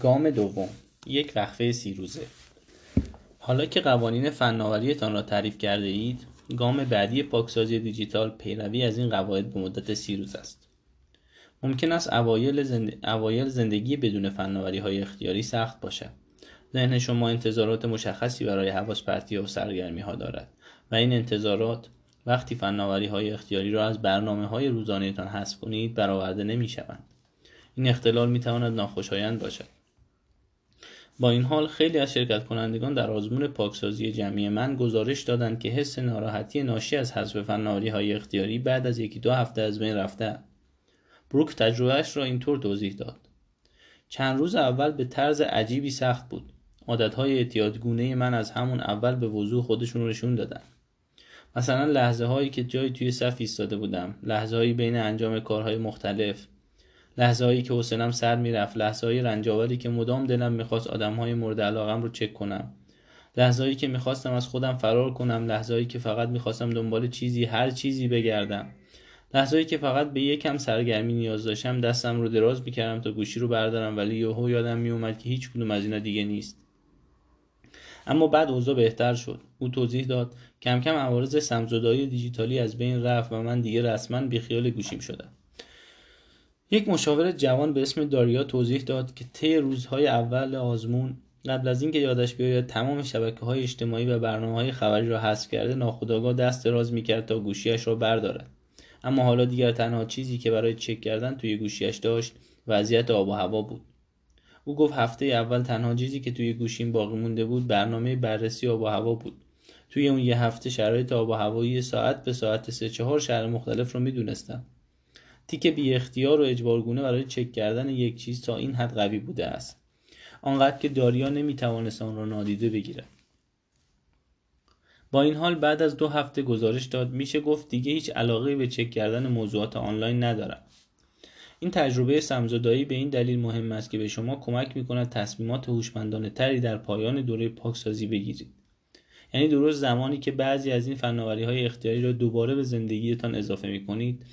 گام دوم. یک وقفه سی روزه. حالا که قوانین فناوریتان را تعریف کرده اید گام بعدی پاکسازی دیجیتال پیروی از این قواعد به مدت سی روز است. ممکن است اوایل, زند... زندگی بدون فناوری های اختیاری سخت باشد. ذهن شما انتظارات مشخصی برای حواس پرتی و سرگرمی ها دارد و این انتظارات وقتی فناوری های اختیاری را از برنامه های روزانهتان حذف کنید برآورده نمی شوند. این اختلال می تواند ناخوشایند باشد. با این حال خیلی از شرکت کنندگان در آزمون پاکسازی جمعی من گزارش دادند که حس ناراحتی ناشی از حذف فناوری های اختیاری بعد از یکی دو هفته از بین رفته بروک تجربهش را اینطور توضیح داد. چند روز اول به طرز عجیبی سخت بود. عادتهای اعتیادگونه من از همون اول به وضوح خودشون نشون دادن. مثلا لحظه هایی که جایی توی صف ایستاده بودم لحظه هایی بین انجام کارهای مختلف لحظه هایی که حسنم سر می‌رفت لحظه های رنجاوری که مدام دلم می‌خواست آدم های مورد علاقم رو چک کنم. لحظه هایی که می‌خواستم از خودم فرار کنم لحظه هایی که فقط می‌خواستم دنبال چیزی هر چیزی بگردم. لحظه هایی که فقط به یکم سرگرمی نیاز داشتم دستم رو دراز می‌کردم تا گوشی رو بردارم ولی یهو یادم میومد که هیچ کدوم از اینا دیگه نیست. اما بعد اوضاع بهتر شد. او توضیح داد کم کم عوارض سمزدایی دیجیتالی از بین رفت و من دیگه رسما بیخیال گوشیم شدم. یک مشاور جوان به اسم داریا توضیح داد که طی روزهای اول آزمون قبل از اینکه یادش بیاید تمام شبکه های اجتماعی و برنامه های خبری را حذف کرده ناخودآگاه دست دراز می‌کرد تا گوشیش را بردارد. اما حالا دیگر تنها چیزی که برای چک کردن توی گوشیش داشت وضعیت آب و هوا بود. او گفت هفته اول تنها چیزی که توی گوشیم باقی مونده بود برنامه بررسی آب و هوا بود. توی اون یه هفته شرایط آب و هوایی ساعت به ساعت سه چهار شهر مختلف رو می‌دونستم. تیک بی اختیار و اجبارگونه برای چک کردن یک چیز تا این حد قوی بوده است. آنقدر که داریا نمی‌توانست آن را نادیده بگیرد. با این حال بعد از دو هفته گزارش داد میشه گفت دیگه هیچ علاقه به چک کردن موضوعات آنلاین ندارم این تجربه سمزدایی به این دلیل مهم است که به شما کمک می‌کند تصمیمات هوشمندانه تری در پایان دوره پاکسازی بگیرید. یعنی درست زمانی که بعضی از این فناوری های اختیاری را دوباره به زندگیتان اضافه می کنید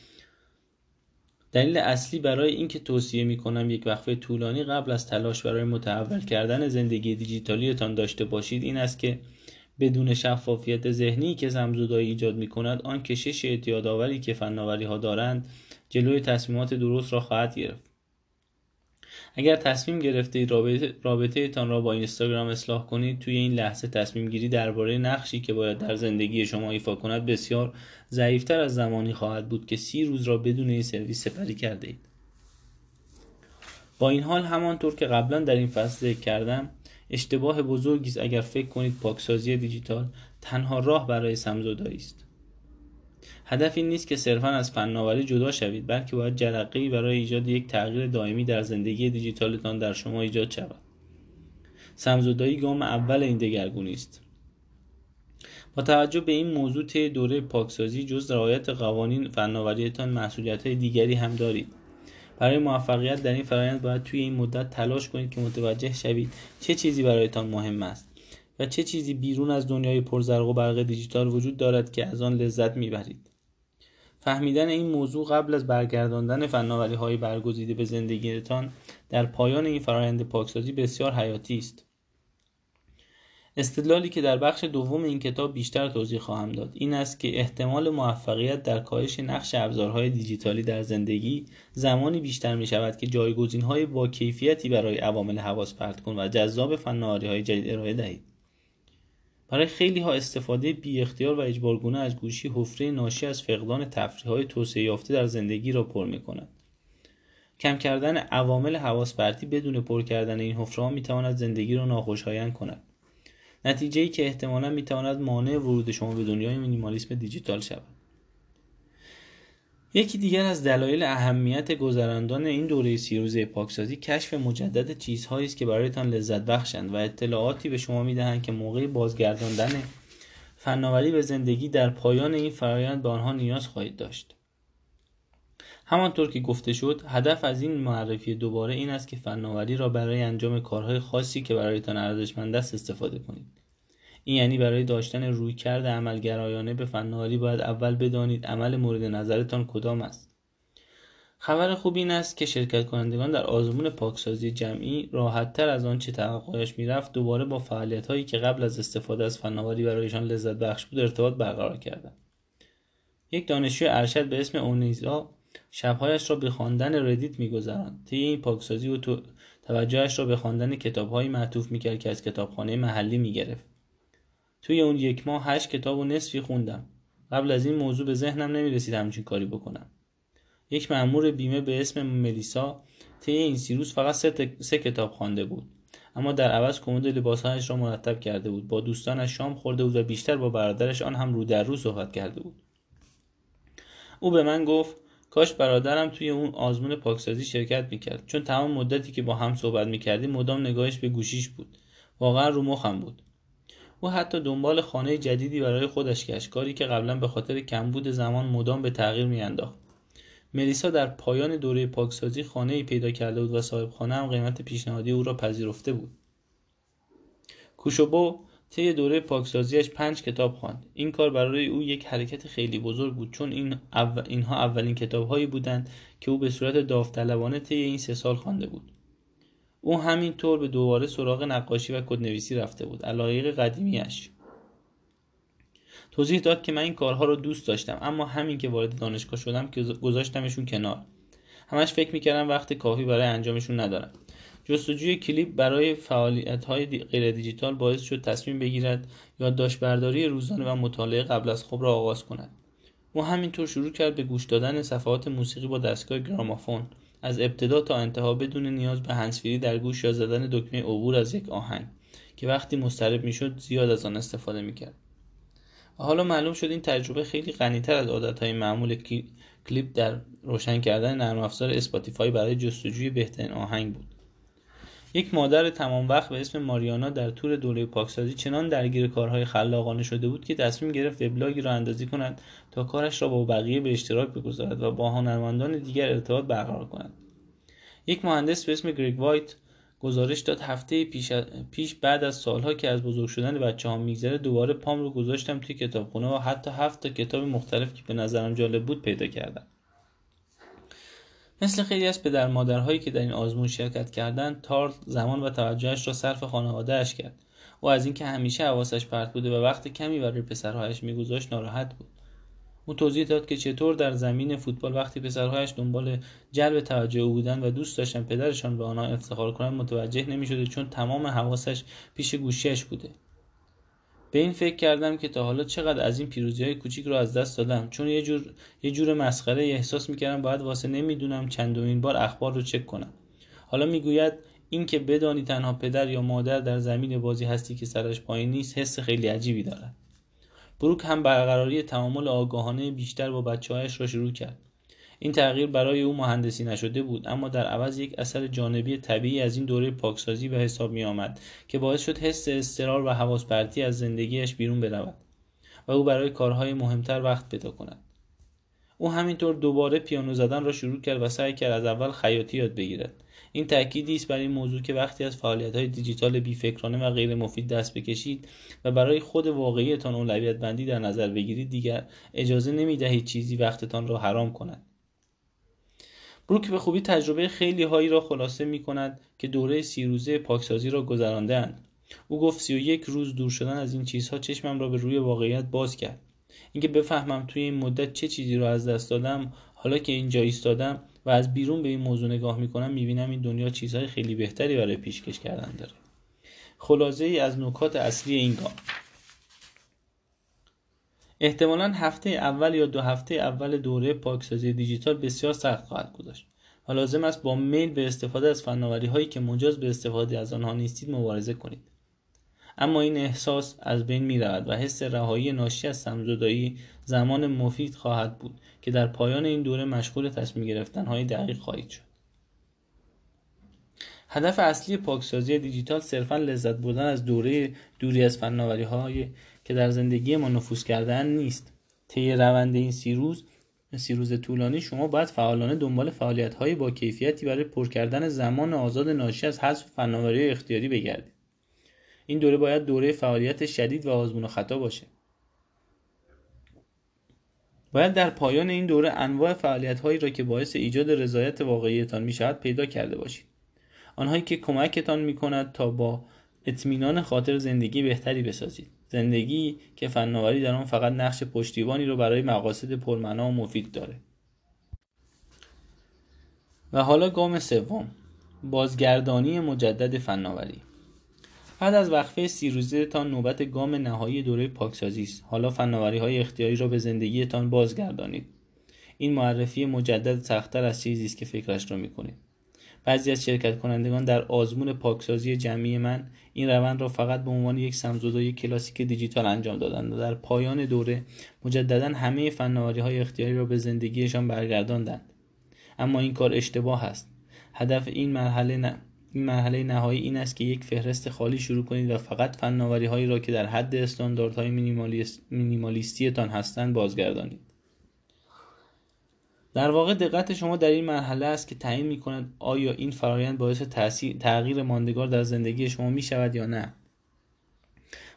دلیل اصلی برای اینکه توصیه می کنم یک وقفه طولانی قبل از تلاش برای متحول کردن زندگی دیجیتالیتان داشته باشید این است که بدون شفافیت ذهنی که زمزدایی ایجاد می کند آن کشش اعتیادآوری که فناوری ها دارند جلوی تصمیمات درست را خواهد گرفت. اگر تصمیم گرفته رابطه, رابطه تان را با اینستاگرام اصلاح کنید توی این لحظه تصمیم گیری درباره نقشی که باید در زندگی شما ایفا کند بسیار ضعیفتر از زمانی خواهد بود که سی روز را بدون این سرویس سپری کرده اید با این حال همانطور که قبلا در این فصل ذکر کردم اشتباه بزرگی است اگر فکر کنید پاکسازی دیجیتال تنها راه برای سمزدایی است هدف این نیست که صرفا از فناوری جدا شوید بلکه باید جرقه برای ایجاد یک تغییر دائمی در زندگی دیجیتالتان در شما ایجاد شود. سمزدایی گام اول این دگرگونی است. با توجه به این موضوع طی دوره پاکسازی جز رعایت قوانین فناوریتان مسئولیت های دیگری هم دارید. برای موفقیت در این فرایند باید توی این مدت تلاش کنید که متوجه شوید چه چیزی برایتان مهم است و چه چیزی بیرون از دنیای پرزرق و برق دیجیتال وجود دارد که از آن لذت می‌برید. فهمیدن این موضوع قبل از برگرداندن فناوری های برگزیده به زندگیتان در پایان این فرایند پاکسازی بسیار حیاتی است. استدلالی که در بخش دوم این کتاب بیشتر توضیح خواهم داد این است که احتمال موفقیت در کاهش نقش ابزارهای دیجیتالی در زندگی زمانی بیشتر می شود که جایگزین های با کیفیتی برای عوامل حواس پرت کن و جذاب فناوری های جدید ارائه دهید. برای خیلی ها استفاده بی اختیار و اجبارگونه از گوشی حفره ناشی از فقدان تفریح های توسعه یافته در زندگی را پر می کند. کم کردن عوامل حواس پرتی بدون پر کردن این حفره ها می تواند زندگی را ناخوشایند کند. نتیجه ای که احتمالا می تواند مانع ورود شما به دنیای مینیمالیسم دیجیتال شود. یکی دیگر از دلایل اهمیت گذراندن این دوره سی روزه پاکسازی کشف مجدد چیزهایی است که برایتان لذت بخشند و اطلاعاتی به شما می‌دهند که موقع بازگرداندن فناوری به زندگی در پایان این فرایند به آنها نیاز خواهید داشت. همانطور که گفته شد هدف از این معرفی دوباره این است که فناوری را برای انجام کارهای خاصی که برایتان ارزشمند است استفاده کنید. این یعنی برای داشتن رویکرد عملگرایانه به فناوری باید اول بدانید عمل مورد نظرتان کدام است. خبر خوب این است که شرکت کنندگان در آزمون پاکسازی جمعی راحتتر از آنچه توقعش می‌رفت دوباره با فعالیت هایی که قبل از استفاده از فناوری برایشان لذت بخش بود ارتباط برقرار کردند. یک دانشجوی ارشد به اسم اونیزا شبهایش را به خواندن ردیت میگذراند. طی این پاکسازی و توجهش را به خواندن کتابهایی معطوف می‌کرد که از کتابخانه محلی می‌گرفت. توی اون یک ماه هشت کتاب و نصفی خوندم. قبل از این موضوع به ذهنم نمی‌رسید همچین کاری بکنم. یک مأمور بیمه به اسم ملیسا طی این سیروس فقط سه, سه کتاب خوانده بود. اما در عوض کمد لباسهایش را مرتب کرده بود. با دوستانش شام خورده بود و بیشتر با برادرش آن هم رو در رو صحبت کرده بود. او به من گفت کاش برادرم توی اون آزمون پاکسازی شرکت می‌کرد. چون تمام مدتی که با هم صحبت می‌کردیم مدام نگاهش به گوشیش بود. واقعا رو مخم بود. او حتی دنبال خانه جدیدی برای خودش گشت کاری که قبلا به خاطر کمبود زمان مدام به تغییر میانداخت. ملیسا در پایان دوره پاکسازی خانه ای پیدا کرده بود و صاحب خانه هم قیمت پیشنهادی او را پذیرفته بود. کوشوبو طی دوره پاکسازیش پنج کتاب خواند. این کار برای او یک حرکت خیلی بزرگ بود چون این اینها اولین کتابهایی بودند که او به صورت داوطلبانه طی این سه سال خوانده بود. او همینطور به دوباره سراغ نقاشی و کدنویسی رفته بود علایق قدیمیش توضیح داد که من این کارها رو دوست داشتم اما همین که وارد دانشگاه شدم که گذاشتمشون کنار. همش فکر می‌کردم وقت کافی برای انجامشون ندارم. جستجوی کلیپ برای فعالیت های غیر دیجیتال باعث شد تصمیم بگیرد یادداشت برداری روزانه و مطالعه قبل از خواب را آغاز کند. او همینطور شروع کرد به گوش دادن صفحات موسیقی با دستگاه گرامافون. از ابتدا تا انتها بدون نیاز به هندزفری در گوش یا زدن دکمه عبور از یک آهنگ که وقتی مضطرب می‌شد زیاد از آن استفاده می‌کرد. و حالا معلوم شد این تجربه خیلی غنیتر از عادتهای معمول کلیپ در روشن کردن نرم افزار Spotify برای جستجوی بهترین آهنگ بود. یک مادر تمام وقت به اسم ماریانا در طول دوره پاکسازی چنان درگیر کارهای خلاقانه شده بود که تصمیم گرفت وبلاگی را اندازی کند تا کارش را با بقیه به اشتراک بگذارد و با هنرمندان دیگر ارتباط برقرار کند. یک مهندس به اسم گریگ وایت گزارش داد هفته پیش, پیش بعد از سالها که از بزرگ شدن بچه ها میگذره دوباره پام رو گذاشتم توی کتابخونه و حتی هفت تا کتاب مختلف که به نظرم جالب بود پیدا کردم. مثل خیلی از پدر مادرهایی که در این آزمون شرکت کردند تارل زمان و توجهش را صرف خانوادهاش کرد. او از اینکه همیشه حواسش پرت بوده و وقت کمی برای پسرهایش میگذاشت ناراحت بود. او توضیح داد که چطور در زمین فوتبال وقتی پسرهایش دنبال جلب توجه او بودند و دوست داشتن پدرشان به آنها افتخار کنند متوجه نمی‌شده چون تمام حواسش پیش گوشیش بوده. به این فکر کردم که تا حالا چقدر از این پیروزی های کوچیک رو از دست دادم. چون یه جور یه جور مسخره احساس می‌کردم باید واسه نمی‌دونم چندمین بار اخبار رو چک کنم. حالا می‌گوید این که بدانی تنها پدر یا مادر در زمین بازی هستی که سرش پایین نیست حس خیلی عجیبی دارد. بروک هم برقراری تعامل آگاهانه بیشتر با بچههایش را شروع کرد. این تغییر برای او مهندسی نشده بود اما در عوض یک اثر جانبی طبیعی از این دوره پاکسازی به حساب می آمد که باعث شد حس استرار و حواس پرتی از زندگیش بیرون برود و او برای کارهای مهمتر وقت پیدا کند. او همینطور دوباره پیانو زدن را شروع کرد و سعی کرد از اول خیاطی یاد بگیرد. این تأکیدی است بر این موضوع که وقتی از فعالیت های دیجیتال بیفکرانه و غیر مفید دست بکشید و برای خود واقعیتان اولویت بندی در نظر بگیرید دیگر اجازه نمی دهید چیزی وقتتان را حرام کند. بروک به خوبی تجربه خیلی هایی را خلاصه می کند که دوره سی روزه پاکسازی را گذراندهاند. او گفت سی و یک روز دور شدن از این چیزها چشمم را به روی واقعیت باز کرد. اینکه بفهمم توی این مدت چه چیزی را از دست دادم حالا که اینجا ایستادم و از بیرون به این موضوع نگاه می‌کنم می‌بینم این دنیا چیزهای خیلی بهتری برای پیشکش کردن داره. خلاصه ای از نکات اصلی این گام. احتمالا هفته اول یا دو هفته اول دوره پاکسازی دیجیتال بسیار سخت خواهد گذاشت و لازم است با میل به استفاده از فناوری هایی که مجاز به استفاده از آنها نیستید مبارزه کنید. اما این احساس از بین می رود و حس رهایی ناشی از سمزدایی زمان مفید خواهد بود که در پایان این دوره مشغول تصمیم گرفتن های دقیق خواهید شد. هدف اصلی پاکسازی دیجیتال صرفا لذت بردن از دوره دوری از فناوری های که در زندگی ما نفوذ کردن نیست. طی روند این سی روز سی روز طولانی شما باید فعالانه دنبال فعالیت های با کیفیتی برای پر کردن زمان آزاد ناشی از حذف فناوری اختیاری بگردید. این دوره باید دوره فعالیت شدید و آزمون و خطا باشه. باید در پایان این دوره انواع فعالیت هایی را که باعث ایجاد رضایت واقعیتان می شود پیدا کرده باشید. آنهایی که کمکتان می کند تا با اطمینان خاطر زندگی بهتری بسازید. زندگی که فناوری در آن فقط نقش پشتیبانی رو برای مقاصد پرمعنا و مفید داره. و حالا گام سوم بازگردانی مجدد فناوری. بعد از وقفه سی روزه تا نوبت گام نهایی دوره پاکسازی است. حالا فناوری های اختیاری را به زندگیتان بازگردانید. این معرفی مجدد سختتر از چیزی است که فکرش را می‌کنید بعضی از شرکت کنندگان در آزمون پاکسازی جمعی من این روند را فقط به عنوان یک سمزدای کلاسیک دیجیتال انجام دادند و در پایان دوره مجددا همه فناوری های اختیاری را به زندگیشان برگرداندند. اما این کار اشتباه است. هدف این مرحله نه این مرحله نهایی این است که یک فهرست خالی شروع کنید و فقط فناوری هایی را که در حد استانداردهای مینیمالیستیتان هستند بازگردانید. در واقع دقت شما در این مرحله است که تعیین می کند آیا این فرایند باعث تغییر ماندگار در زندگی شما می شود یا نه.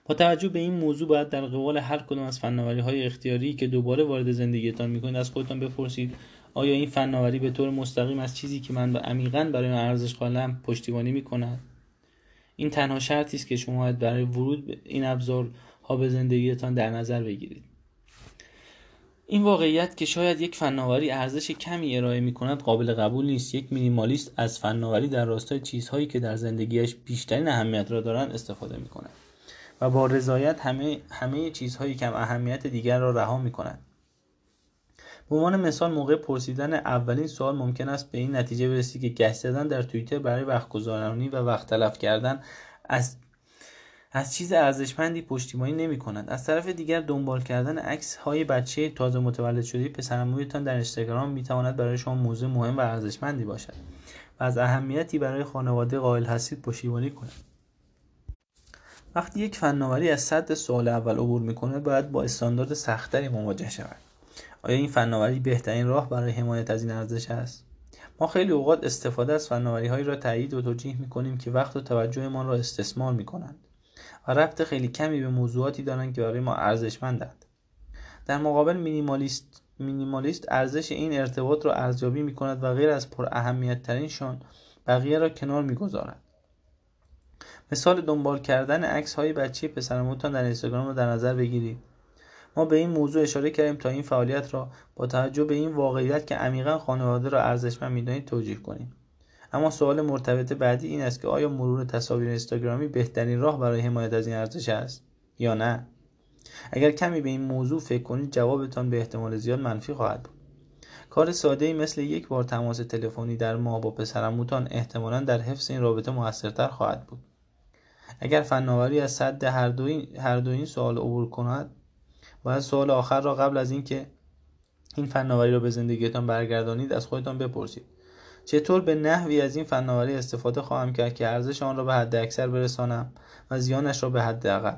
با توجه به این موضوع باید در قبال هر کدام از فناوری های اختیاری که دوباره وارد زندگیتان می کنید از خودتان بپرسید آیا این فناوری به طور مستقیم از چیزی که من عمیقا برای ارزش قائلم پشتیبانی می کند این تنها شرطی است که شما باید برای ورود به این ابزارها به زندگیتان در نظر بگیرید. این واقعیت که شاید یک فناوری ارزش کمی ارائه می کند قابل قبول نیست. یک مینیمالیست از فناوری در راستای چیزهایی که در زندگیش بیشترین اهمیت را دارند استفاده می کند و با رضایت همه همه چیزهایی کم اهمیت دیگر را رها می کند به عنوان مثال موقع پرسیدن اولین سوال ممکن است به این نتیجه برسی که گشت زدن در توییتر برای وقت گذرانی و وقت تلف کردن از از چیز ارزشمندی پشتیبانی نمی کند از طرف دیگر دنبال کردن عکس های بچه تازه متولد شده پسرمویتان در اینستاگرام می تواند برای شما موضوع مهم و ارزشمندی باشد و از اهمیتی برای خانواده قائل هستید پشتیبانی کند وقتی یک فناوری از صد سوال اول عبور می کند باید با استاندارد سختتری مواجه شود. آیا این فناوری بهترین راه برای حمایت از این ارزش است؟ ما خیلی اوقات استفاده از فناوری هایی را تایید و توجیه می کنیم که وقت و توجهمان را استثمار می کنند ربط خیلی کمی به موضوعاتی دارند که برای ما ارزشمندند. در مقابل مینیمالیست مینیمالیست ارزش این ارتباط را ارزیابی می کند و غیر از پر اهمیت ترینشان بقیه را کنار می‌گذارد. مثال دنبال کردن عکس های بچه پسرموتان در اینستاگرام را در نظر بگیرید. ما به این موضوع اشاره کردیم تا این فعالیت را با توجه به این واقعیت که عمیقا خانواده را ارزشمند می‌دانید توجیه کنیم. اما سوال مرتبط بعدی این است که آیا مرور تصاویر اینستاگرامی بهترین راه برای حمایت از این ارزش است یا نه؟ اگر کمی به این موضوع فکر کنید جوابتان به احتمال زیاد منفی خواهد بود. کار ساده ای مثل یک بار تماس تلفنی در ماه با پسرموتان احتمالا در حفظ این رابطه موثرتر خواهد بود. اگر فناوری از صد هر دو این, هر دو این سوال عبور کند باید سوال آخر را قبل از اینکه این فناوری را به زندگیتان برگردانید از خودتان بپرسید. چطور به نحوی از این فناوری استفاده خواهم کرد که ارزش آن را به حد اکثر برسانم و زیانش را به حد اقل؟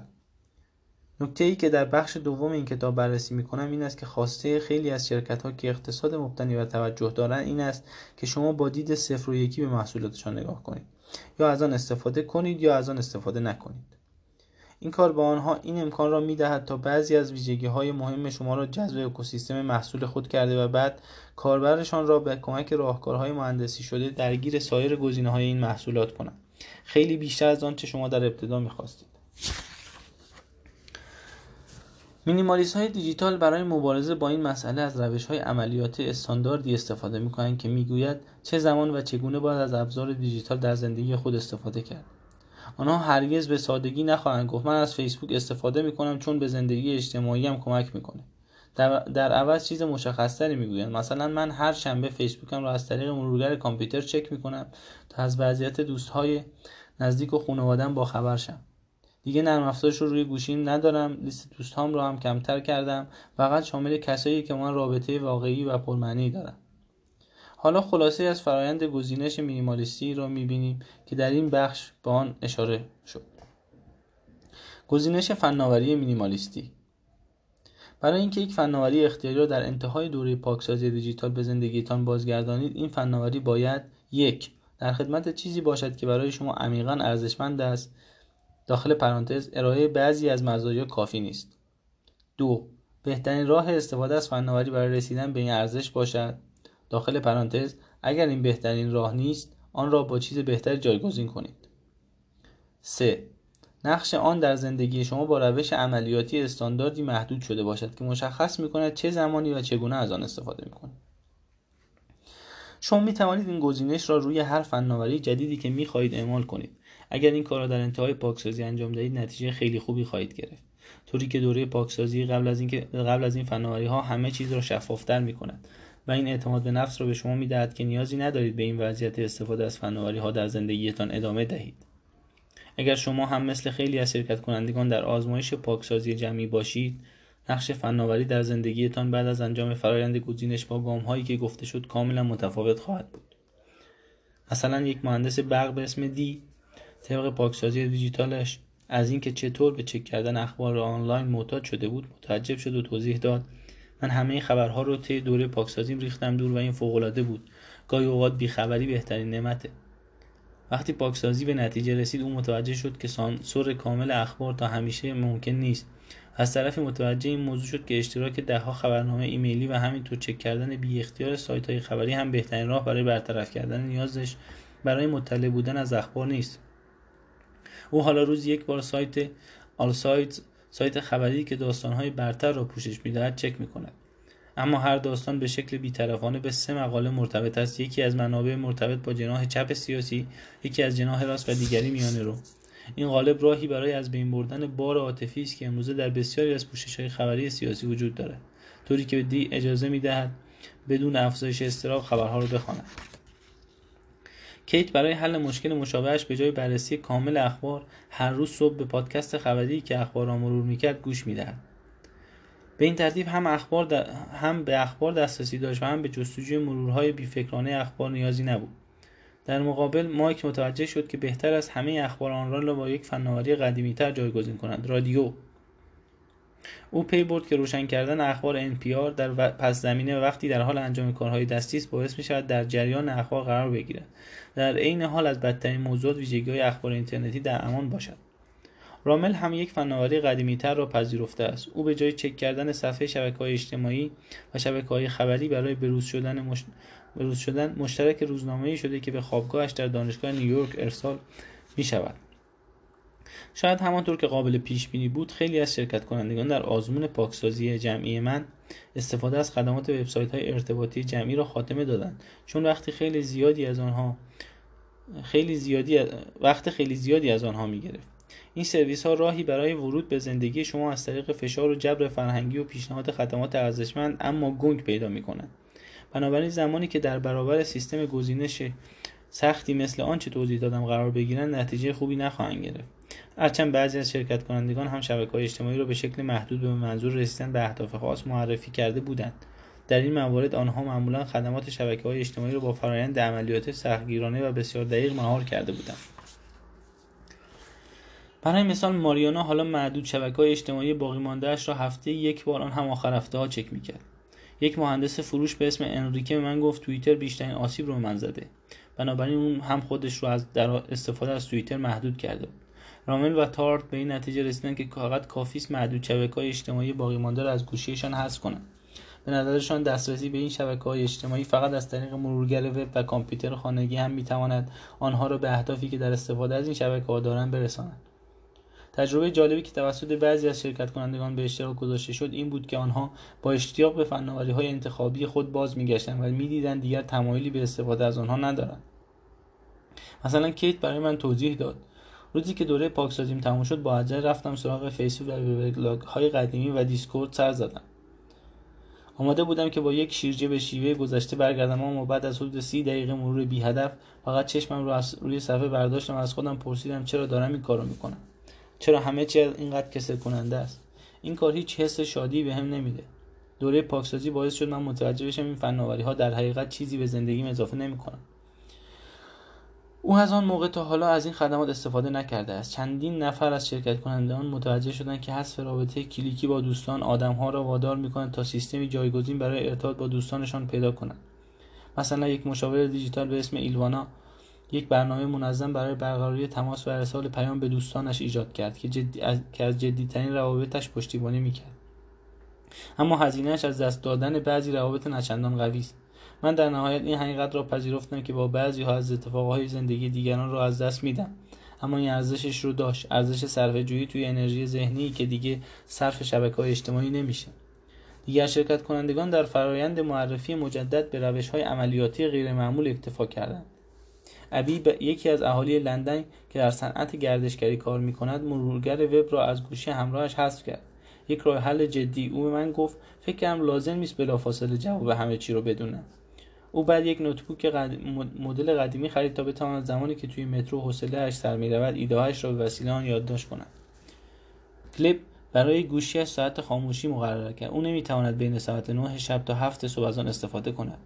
نکته ای که در بخش دوم این کتاب بررسی می کنم این است که خواسته خیلی از شرکت ها که اقتصاد مبتنی و توجه دارند این است که شما با دید صفر و یکی به محصولاتشان نگاه کنید. یا از آن استفاده کنید یا از آن استفاده نکنید. این کار به آنها این امکان را می دهد تا بعضی از ویژگی های مهم شما را جذب اکوسیستم محصول خود کرده و بعد کاربرشان را به کمک راهکارهای مهندسی شده درگیر سایر گزینه های این محصولات کنند. خیلی بیشتر از آنچه شما در ابتدا می‌خواستید. مینیمالیست های دیجیتال برای مبارزه با این مسئله از روش های عملیات استانداردی استفاده می کنند که می‌گوید چه زمان و چگونه باید از ابزار دیجیتال در زندگی خود استفاده کرد. آنها هرگز به سادگی نخواهند گفت. من از فیسبوک استفاده می کنم چون به زندگی اجتماعی هم کمک می‌کنه. در, در عوض چیز مشخصتری می‌گویند. مثلا من هر شنبه فیسبوکم را از طریق مرورگر کامپیوتر چک می‌کنم تا از وضعیت دوستهای نزدیک و خانوادم با خبر شم. دیگه نرم افزارش رو روی گوشیم ندارم. لیست دوستام رو هم کمتر کردم. فقط شامل کسایی که من رابطه واقعی و پرمعنی دارم. حالا خلاصه از فرایند گزینش مینیمالیستی را می‌بینیم که در این بخش به آن اشاره شد. گزینش فناوری مینیمالیستی. برای اینکه یک فناوری اختیاری را در انتهای دوره پاکسازی دیجیتال به زندگیتان بازگردانید این فناوری باید یک در خدمت چیزی باشد که برای شما عمیقا ارزشمند است. داخل پرانتز ارائه بعضی از مزایا کافی نیست. دو بهترین راه استفاده از فناوری برای رسیدن به این ارزش باشد. داخل پرانتز اگر این بهترین راه نیست آن را با چیز بهتری جایگزین کنید. 3. نقش آن در زندگی شما با روش عملیاتی استانداردی محدود شده باشد که مشخص می چه زمانی و چگونه از آن استفاده می شما می توانید این گزینش را روی هر فناوری جدیدی که می خواهید اعمال کنید. اگر این کار را در انتهای پاکسازی انجام دهید نتیجه خیلی خوبی خواهید گرفت. طوری که دوره پاکسازی قبل از این قبل از این فناوری ها همه چیز را شفافتر می کند و این اعتماد به نفس را به شما می‌دهد که نیازی ندارید به این وضعیت استفاده از فناوری ها در زندگیتان ادامه دهید. اگر شما هم مثل خیلی از شرکت کنندگان در آزمایش پاکسازی جمعی باشید نقش فناوری در زندگیتان بعد از انجام فرایند گزینش با گام هایی که گفته شد کاملا متفاوت خواهد بود. مثلا یک مهندس برق به اسم دی طبق پاکسازی دیجیتالش از اینکه چطور به چک کردن اخبار آنلاین معتاد شده بود متعجب شد و توضیح داد من همه خبرها رو طی دوره پاکسازیم ریختم دور و این فوقالعاده بود. گاهی اوقات بیخبری بهترین نعمته. وقتی پاکسازی به نتیجه رسید او متوجه شد که سانسور کامل اخبار تا همیشه ممکن نیست. از طرفی متوجه این موضوع شد که اشتراک دهها خبرنامه ایمیلی و همینطور چک کردن بی اختیار سایت های خبری هم بهترین راه برای برطرف کردن نیازش برای مطلع بودن از اخبار نیست. او حالا روز یک بار سایت آل سایت سایت خبری که داستانهای برتر را پوشش می‌دهد چک می‌کند. اما هر داستان به شکل بیطرفانه به سه مقاله مرتبط است. یکی از منابع مرتبط با جناح چپ سیاسی یکی از جناح راست و دیگری میانه رو. این قالب راهی برای از بین بردن بار عاطفی است که امروزه در بسیاری از پوشش های خبری سیاسی وجود دارد طوری که دی اجازه می‌دهد بدون افزایش استراب خبرها را بخواند. کیت برای حل مشکل مشابهش به جای بررسی کامل اخبار هر روز صبح به پادکست خبری که اخبار را مرور می‌کرد گوش می‌دهد. به این ترتیب هم اخبار هم به اخبار دسترسی داشت و هم به جستجوی مرورهای بیفکرانه اخبار نیازی نبود. در مقابل مایک متوجه شد که بهتر از همه اخبار آن را با یک فناوری قدیمیتر جایگزین کند رادیو او پی برد که روشن کردن اخبار NPR در پس زمینه وقتی در حال انجام کارهای دستی است باعث می شود در جریان اخبار قرار بگیرد. در عین حال از بدترین موضوعات ویژگی اخبار اینترنتی در امان باشد. رامل هم یک فناوری قدیمیتر را پذیرفته است. او به جای چک کردن صفحه شبکه های اجتماعی و شبکه های خبری برای بروز شدن, مش... بروز شدن مشترک روزنامه شده که به خوابگاهش در دانشگاه نیویورک ارسال می شود شاید همانطور که قابل پیش بینی بود خیلی از شرکت کنندگان در آزمون پاکسازی جمعی من استفاده از خدمات وبسایت های ارتباطی جمعی را خاتمه دادند. چون وقتی خیلی زیادی از آنها خیلی زیادی وقت خیلی زیادی از آنها می گرفت این سرویس ها راهی برای ورود به زندگی شما از طریق فشار و جبر فرهنگی و پیشنهاد خدمات ارزشمند اما گنگ پیدا می کنند بنابراین زمانی که در برابر سیستم گزینش سختی مثل آنچه توضیح دادم قرار بگیرند نتیجه خوبی نخواهند گرفت. هرچند بعضی از شرکت کنندگان هم شبکه های اجتماعی را به شکل محدود به منظور رسیدن به اهداف خاص معرفی کرده بودند. در این موارد آنها معمولا خدمات شبکه های اجتماعی را با فرایند عملیات سختگیرانه و بسیار دقیق مهار کرده بودند. برای مثال ماریانا حالا معدود شبکه های اجتماعی باقی را هفته یک بار آن هم آخر هفته ها چک می‌کرد. یک مهندس فروش به اسم انریکه به من گفت توییتر بیشترین آسیب رو من زده. بنابراین اون هم خودش رو از در استفاده از توییتر محدود کرده بود. رامل و تارت به این نتیجه رسیدن که فقط کافی است محدود شبکه های اجتماعی باقی مانده را از گوشیشان حذف کنند. به نظرشان دسترسی به این شبکه های اجتماعی فقط از طریق مرورگر وب و کامپیوتر خانگی هم می‌تواند آنها را به اهدافی که در استفاده از این شبکه ها دارند برساند. تجربه جالبی که توسط بعضی از شرکت کنندگان به اشتراک گذاشته شد این بود که آنها با اشتیاق به فناوری های انتخابی خود باز میگشتند و می‌دیدند دیگر تمایلی به استفاده از آنها ندارند. مثلا کیت برای من توضیح داد. روزی که دوره پاکسازیم تموم شد با عجله رفتم سراغ فیسبوک و وبلاگ های قدیمی و دیسکورد سر زدم. آماده بودم که با یک شیرجه به شیوه گذشته برگردم اما بعد از حدود سی دقیقه مرور بی هدف فقط چشمم رو از روی صفحه برداشتم و از خودم پرسیدم چرا دارم این کارو می‌کنم؟ چرا همه چی اینقدر کسل کننده است؟ این کار هیچ حس شادی به هم نمیده. دوره پاکسازی باعث شد من متوجه بشم این فناوری ها در حقیقت چیزی به زندگیم اضافه نمی‌کنن. او از آن موقع تا حالا از این خدمات استفاده نکرده است. چندین نفر از شرکت کنندگان متوجه شدند که حذف رابطه کلیکی با دوستان آدمها را وادار می‌کنند تا سیستمی جایگزین برای ارتباط با دوستانشان پیدا کنند مثلا یک مشاور دیجیتال به اسم ایلوانا یک برنامه منظم برای برقراری تماس و ارسال پیام به دوستانش ایجاد کرد که, جدی از... که از جدیترین روابطش پشتیبانی می‌کرد. اما هزینهش از دست دادن بعضی روابط نچندان قوی است. من در نهایت این حقیقت را پذیرفتم که با بعضی ها از اتفاقهای زندگی دیگران را از دست میدم. اما این ارزشش رو داشت. ارزش صرفه جویی توی انرژی ذهنی که دیگه صرف شبکه های اجتماعی نمیشه. دیگر شرکت کنندگان در فرایند معرفی مجدد به روش های عملیاتی غیرمعمول اکتفا کردند. ابی یکی از اهالی لندن که در صنعت گردشگری کار می کند مرورگر وب را از گوشی همراهش حذف کرد. یک راه حل جدی او به من گفت فکر کردم لازم نیست بلافاصله جواب همه چی رو بدونم. او بعد یک نوتبوک مدل قدیمی خرید تا بتواند زمانی که توی مترو حوصلهاش سر می‌رود ایدههاش را به وسیله آن یادداشت کند. کلیپ برای گوشیش ساعت خاموشی مقرر کرد. او نمی‌تواند بین ساعت 9 شب تا 7 صبح از آن استفاده کند.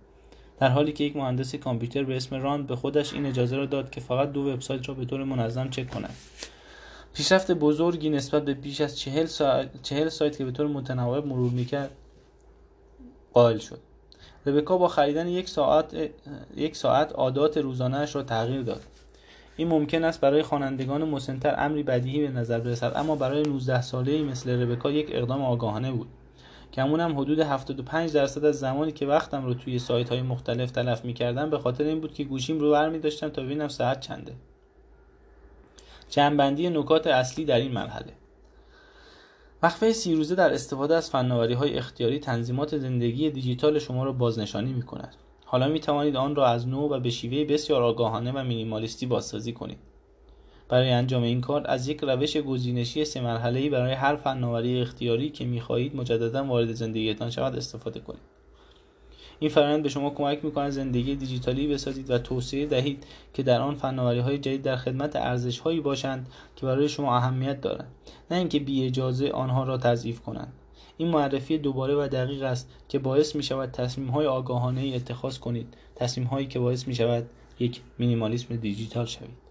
در حالی که یک مهندس کامپیوتر به اسم راند به خودش این اجازه را داد که فقط دو وبسایت را به طور منظم چک کند. پیشرفت بزرگی نسبت به بیش از چهل, چهل سایت که به طور متناوب مرور می‌کرد قائل شد. ربکا با خریدن یک ساعت, یک ساعت عادات روزانهش را تغییر داد. این ممکن است برای خوانندگان مسنتر امری بدیهی به نظر برسد اما برای 19 ساله مثل ربکا یک اقدام آگاهانه بود. کمونم حدود 75 درصد از زمانی که وقتم رو توی سایت های مختلف تلف می‌کردم به خاطر این بود که گوشیم رو برمی داشتم تا ببینم ساعت چنده. جنبندی نکات اصلی در این مرحله. وقفه سیروزه در استفاده از فناوری های اختیاری تنظیمات زندگی دیجیتال شما را بازنشانی می کند. حالا می توانید آن را از نو و به شیوه بسیار آگاهانه و مینیمالیستی بازسازی کنید. برای انجام این کار از یک روش گزینشی سه مرحله‌ای برای هر فناوری اختیاری که می‌خواهید مجددا وارد زندگیتان شود استفاده کنید. این فرآیند به شما کمک می‌کند زندگی دیجیتالی بسازید و توسعه دهید که در آن فناوری‌های جدید در خدمت ارزش‌هایی باشند که برای شما اهمیت دارند نه اینکه بی اجازه آنها را تضعیف کنند. این معرفی دوباره و دقیق است که باعث می شود تصمیم های آگاهانه ای اتخاذ کنید تصمیم هایی که باعث می شود یک مینیمالیسم دیجیتال شوید.